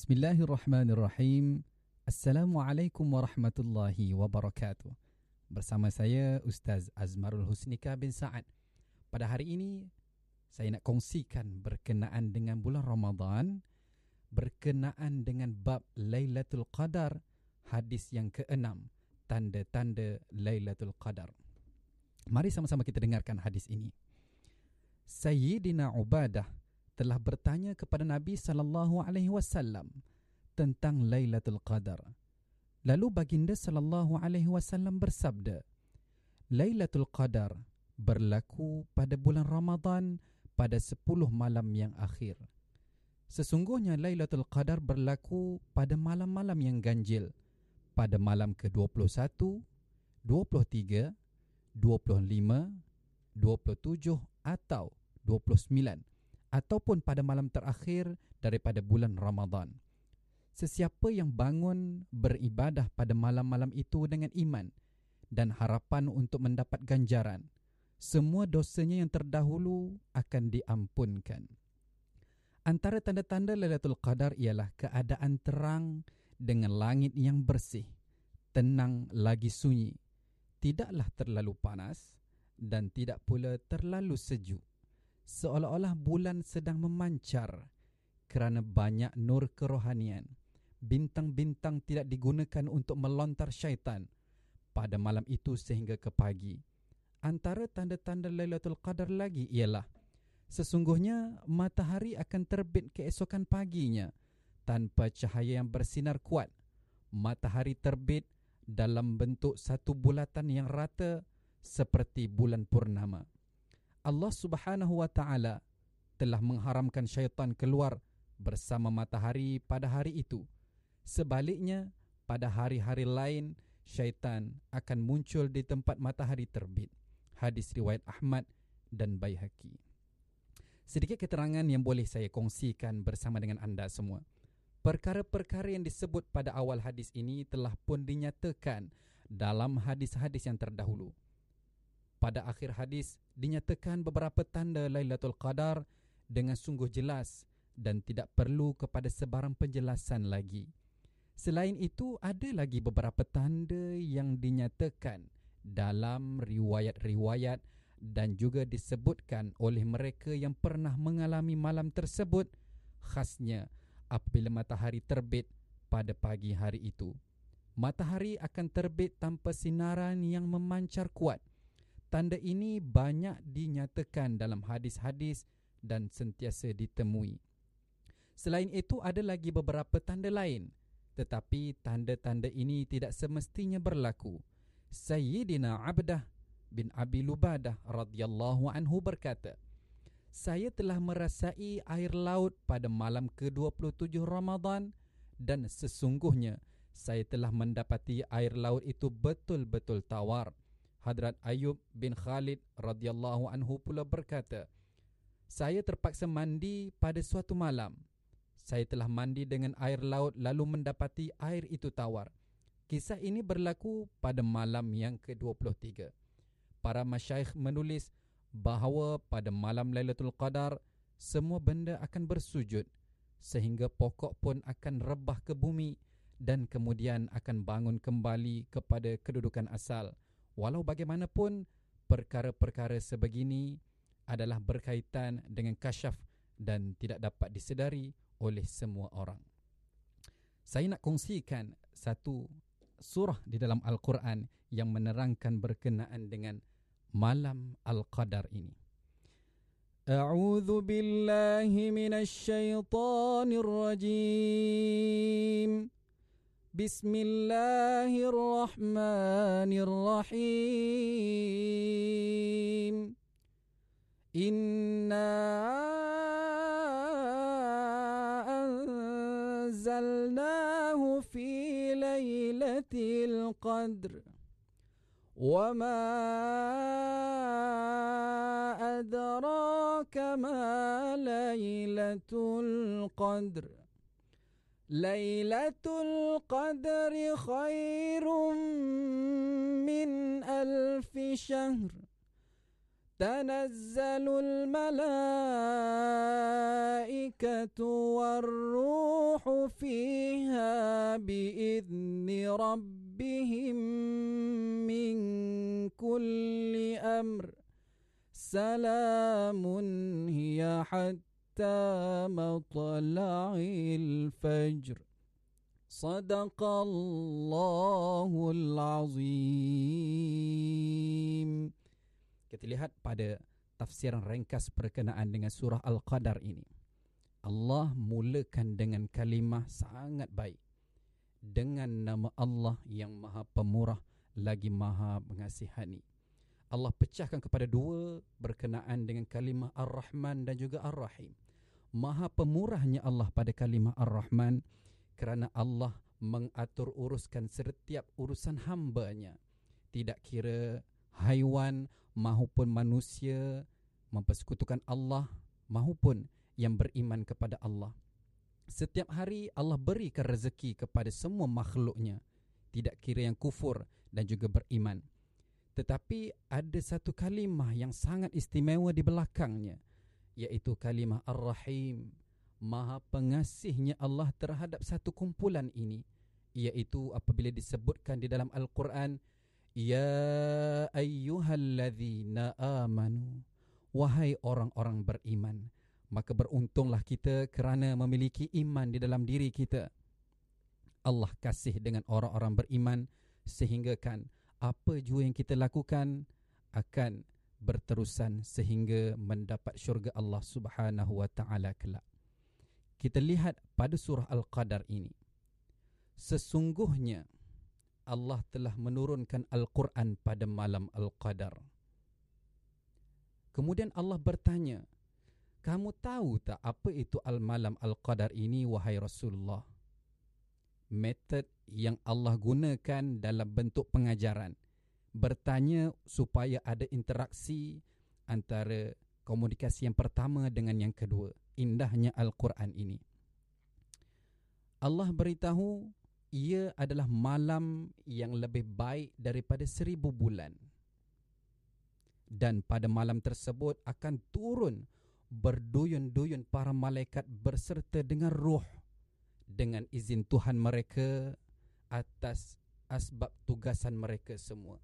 Bismillahirrahmanirrahim. Assalamualaikum warahmatullahi wabarakatuh. Bersama saya Ustaz Azmarul Husnika bin Sa'ad. Pada hari ini saya nak kongsikan berkenaan dengan bulan Ramadan, berkenaan dengan bab Lailatul Qadar, hadis yang keenam, tanda-tanda Lailatul Qadar. Mari sama-sama kita dengarkan hadis ini. Sayyidina Ubadah telah bertanya kepada Nabi sallallahu alaihi wasallam tentang Lailatul Qadar. Lalu baginda sallallahu alaihi wasallam bersabda, Lailatul Qadar berlaku pada bulan Ramadan pada 10 malam yang akhir. Sesungguhnya Lailatul Qadar berlaku pada malam-malam yang ganjil, pada malam ke-21, 23, 25, 27 atau 29 ataupun pada malam terakhir daripada bulan Ramadan. Sesiapa yang bangun beribadah pada malam-malam itu dengan iman dan harapan untuk mendapat ganjaran, semua dosanya yang terdahulu akan diampunkan. Antara tanda-tanda Lailatul Qadar ialah keadaan terang dengan langit yang bersih, tenang lagi sunyi, tidaklah terlalu panas dan tidak pula terlalu sejuk seolah-olah bulan sedang memancar kerana banyak nur kerohanian. Bintang-bintang tidak digunakan untuk melontar syaitan pada malam itu sehingga ke pagi. Antara tanda-tanda Lailatul Qadar lagi ialah sesungguhnya matahari akan terbit keesokan paginya tanpa cahaya yang bersinar kuat. Matahari terbit dalam bentuk satu bulatan yang rata seperti bulan purnama. Allah Subhanahu wa taala telah mengharamkan syaitan keluar bersama matahari pada hari itu. Sebaliknya, pada hari-hari lain syaitan akan muncul di tempat matahari terbit. Hadis riwayat Ahmad dan Baihaqi. Sedikit keterangan yang boleh saya kongsikan bersama dengan anda semua. Perkara-perkara yang disebut pada awal hadis ini telah pun dinyatakan dalam hadis-hadis yang terdahulu. Pada akhir hadis dinyatakan beberapa tanda Lailatul Qadar dengan sungguh jelas dan tidak perlu kepada sebarang penjelasan lagi. Selain itu ada lagi beberapa tanda yang dinyatakan dalam riwayat-riwayat dan juga disebutkan oleh mereka yang pernah mengalami malam tersebut khasnya apabila matahari terbit pada pagi hari itu. Matahari akan terbit tanpa sinaran yang memancar kuat Tanda ini banyak dinyatakan dalam hadis-hadis dan sentiasa ditemui. Selain itu ada lagi beberapa tanda lain tetapi tanda-tanda ini tidak semestinya berlaku. Sayyidina Abdah bin Abi Lubadah radhiyallahu anhu berkata, "Saya telah merasai air laut pada malam ke-27 Ramadan dan sesungguhnya saya telah mendapati air laut itu betul-betul tawar." Hadrat Ayub bin Khalid radhiyallahu anhu pula berkata, "Saya terpaksa mandi pada suatu malam. Saya telah mandi dengan air laut lalu mendapati air itu tawar. Kisah ini berlaku pada malam yang ke-23. Para masyayikh menulis bahawa pada malam Lailatul Qadar semua benda akan bersujud sehingga pokok pun akan rebah ke bumi dan kemudian akan bangun kembali kepada kedudukan asal." Walau bagaimanapun perkara-perkara sebegini adalah berkaitan dengan kasyaf dan tidak dapat disedari oleh semua orang. Saya nak kongsikan satu surah di dalam Al-Quran yang menerangkan berkenaan dengan malam Al-Qadar ini. A'udzu billahi minasy syaithanir rajim. بسم الله الرحمن الرحيم. إنا أنزلناه في ليلة القدر. وما أدراك ما ليلة القدر. ليلة القدر خير من ألف شهر. تنزل الملائكة والروح فيها بإذن ربهم من كل أمر. سلام هي حتى مطلع الفجر صدق الله العظيم Kita lihat pada tafsiran ringkas berkenaan dengan surah Al-Qadar ini. Allah mulakan dengan kalimah sangat baik dengan nama Allah yang Maha Pemurah lagi Maha Mengasihani. Allah pecahkan kepada dua berkenaan dengan kalimah Ar-Rahman dan juga Ar-Rahim. Maha Pemurahnya Allah pada kalimah Ar-Rahman kerana Allah mengatur uruskan setiap urusan hambanya. Tidak kira haiwan maupun manusia mempersekutukan Allah maupun yang beriman kepada Allah. Setiap hari Allah berikan rezeki kepada semua makhluknya. Tidak kira yang kufur dan juga beriman. Tetapi ada satu kalimah yang sangat istimewa di belakangnya. Iaitu kalimah Ar-Rahim. Maha pengasihnya Allah terhadap satu kumpulan ini. Iaitu apabila disebutkan di dalam Al-Quran. Ya ayyuhalladzina amanu. Wahai orang-orang beriman maka beruntunglah kita kerana memiliki iman di dalam diri kita. Allah kasih dengan orang-orang beriman sehingga kan apa jua yang kita lakukan akan berterusan sehingga mendapat syurga Allah Subhanahu wa taala kelak. Kita lihat pada surah Al-Qadar ini. Sesungguhnya Allah telah menurunkan Al-Quran pada malam Al-Qadar. Kemudian Allah bertanya, kamu tahu tak apa itu al-malam al-qadar ini wahai Rasulullah? Metod yang Allah gunakan dalam bentuk pengajaran. Bertanya supaya ada interaksi antara komunikasi yang pertama dengan yang kedua. Indahnya Al-Quran ini. Allah beritahu ia adalah malam yang lebih baik daripada seribu bulan. Dan pada malam tersebut akan turun berduyun-duyun para malaikat berserta dengan roh dengan izin Tuhan mereka atas asbab tugasan mereka semua.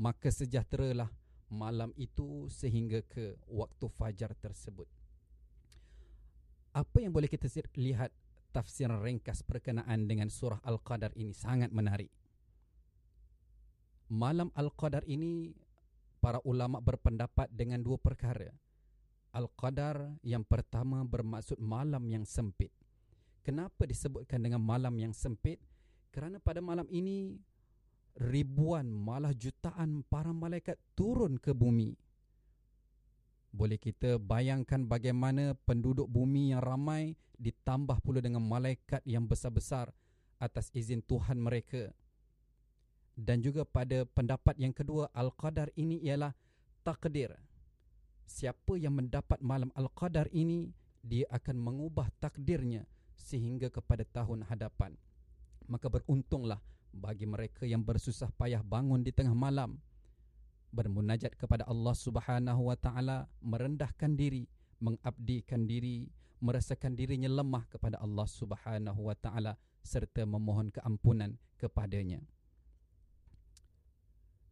Maka sejahteralah malam itu sehingga ke waktu fajar tersebut. Apa yang boleh kita lihat tafsiran ringkas berkenaan dengan surah Al-Qadar ini sangat menarik. Malam Al-Qadar ini para ulama berpendapat dengan dua perkara. Al-Qadar yang pertama bermaksud malam yang sempit. Kenapa disebutkan dengan malam yang sempit? Kerana pada malam ini ribuan malah jutaan para malaikat turun ke bumi. Boleh kita bayangkan bagaimana penduduk bumi yang ramai ditambah pula dengan malaikat yang besar-besar atas izin Tuhan mereka. Dan juga pada pendapat yang kedua Al-Qadar ini ialah takdir siapa yang mendapat malam Al-Qadar ini, dia akan mengubah takdirnya sehingga kepada tahun hadapan. Maka beruntunglah bagi mereka yang bersusah payah bangun di tengah malam bermunajat kepada Allah Subhanahu wa taala merendahkan diri mengabdikan diri merasakan dirinya lemah kepada Allah Subhanahu wa taala serta memohon keampunan kepadanya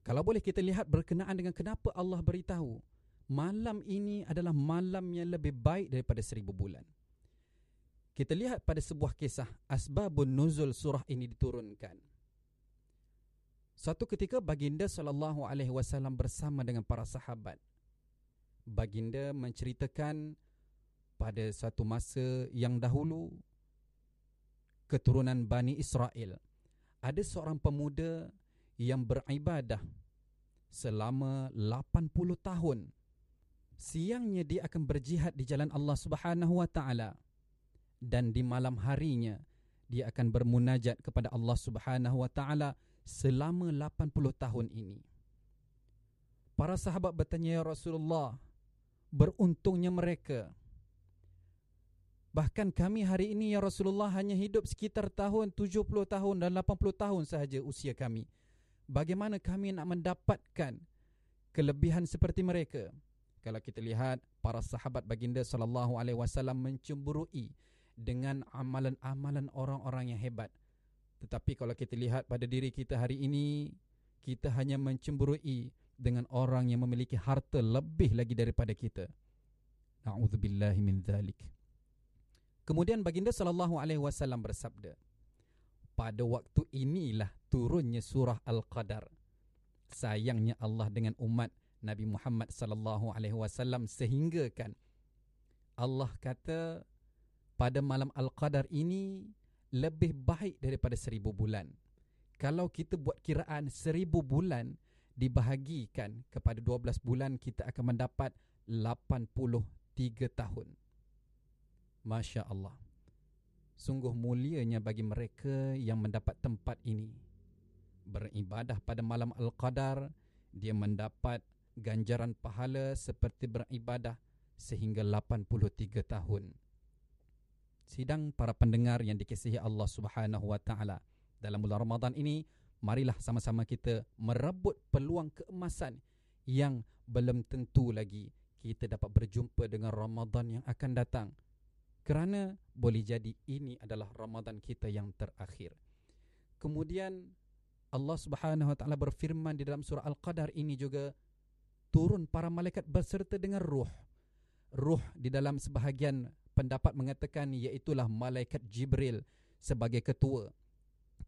kalau boleh kita lihat berkenaan dengan kenapa Allah beritahu malam ini adalah malam yang lebih baik daripada seribu bulan. Kita lihat pada sebuah kisah asbabun nuzul surah ini diturunkan. Suatu ketika baginda sallallahu alaihi wasallam bersama dengan para sahabat. Baginda menceritakan pada satu masa yang dahulu keturunan Bani Israel ada seorang pemuda yang beribadah selama 80 tahun siangnya dia akan berjihad di jalan Allah Subhanahu wa taala dan di malam harinya dia akan bermunajat kepada Allah Subhanahu wa taala selama 80 tahun ini. Para sahabat bertanya ya Rasulullah, beruntungnya mereka. Bahkan kami hari ini ya Rasulullah hanya hidup sekitar tahun 70 tahun dan 80 tahun sahaja usia kami. Bagaimana kami nak mendapatkan kelebihan seperti mereka? kalau kita lihat para sahabat baginda sallallahu alaihi wasallam mencemburui dengan amalan-amalan orang-orang yang hebat. Tetapi kalau kita lihat pada diri kita hari ini, kita hanya mencemburui dengan orang yang memiliki harta lebih lagi daripada kita. Na'udzubillahi min dhalik. Kemudian baginda sallallahu alaihi wasallam bersabda, pada waktu inilah turunnya surah Al-Qadar. Sayangnya Allah dengan umat Nabi Muhammad sallallahu alaihi wasallam sehingga kan Allah kata pada malam Al-Qadar ini lebih baik daripada seribu bulan. Kalau kita buat kiraan seribu bulan dibahagikan kepada dua belas bulan, kita akan mendapat lapan puluh tiga tahun. Masya Allah. Sungguh mulianya bagi mereka yang mendapat tempat ini. Beribadah pada malam Al-Qadar, dia mendapat ganjaran pahala seperti beribadah sehingga 83 tahun sidang para pendengar yang dikasihi Allah Subhanahu wa taala. Dalam bulan Ramadan ini, marilah sama-sama kita merebut peluang keemasan yang belum tentu lagi kita dapat berjumpa dengan Ramadan yang akan datang. Kerana boleh jadi ini adalah Ramadan kita yang terakhir. Kemudian Allah Subhanahu wa taala berfirman di dalam surah Al-Qadar ini juga turun para malaikat berserta dengan ruh. Ruh di dalam sebahagian pendapat mengatakan iaitulah malaikat Jibril sebagai ketua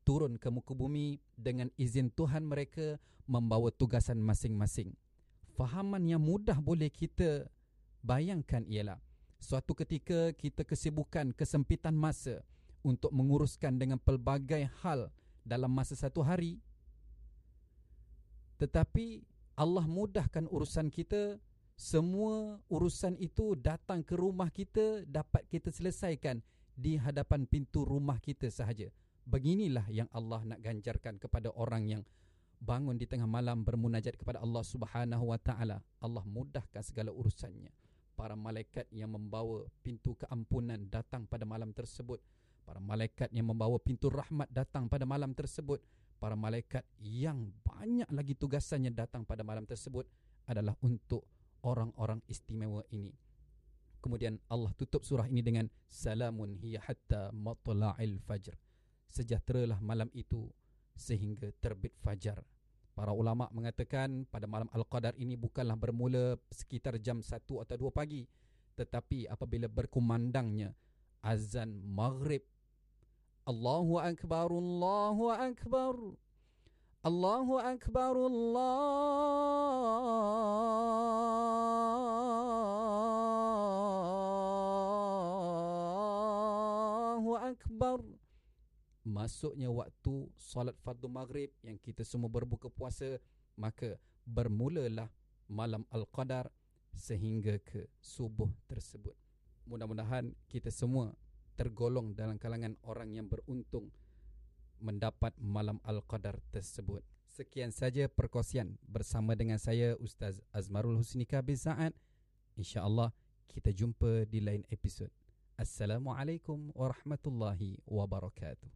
turun ke muka bumi dengan izin Tuhan mereka membawa tugasan masing-masing. Fahaman yang mudah boleh kita bayangkan ialah suatu ketika kita kesibukan kesempitan masa untuk menguruskan dengan pelbagai hal dalam masa satu hari tetapi Allah mudahkan urusan kita semua urusan itu datang ke rumah kita dapat kita selesaikan di hadapan pintu rumah kita sahaja. Beginilah yang Allah nak ganjarkan kepada orang yang bangun di tengah malam bermunajat kepada Allah Subhanahu wa taala. Allah mudahkan segala urusannya. Para malaikat yang membawa pintu keampunan datang pada malam tersebut. Para malaikat yang membawa pintu rahmat datang pada malam tersebut. Para malaikat yang banyak lagi tugasannya datang pada malam tersebut adalah untuk orang-orang istimewa ini. Kemudian Allah tutup surah ini dengan salamun hiya hatta matla'il fajr. Sejahteralah malam itu sehingga terbit fajar. Para ulama mengatakan pada malam Al-Qadar ini bukanlah bermula sekitar jam 1 atau 2 pagi tetapi apabila berkumandangnya azan maghrib Allahu akbar Allahu akbar Allahu akbar Allahu akbar Masuknya waktu solat fardu maghrib yang kita semua berbuka puasa maka bermulalah malam al-qadar sehingga ke subuh tersebut. Mudah-mudahan kita semua tergolong dalam kalangan orang yang beruntung mendapat malam Al-Qadar tersebut. Sekian saja perkongsian bersama dengan saya Ustaz Azmarul Husnika bin Sa'ad. InsyaAllah kita jumpa di lain episod. Assalamualaikum warahmatullahi wabarakatuh.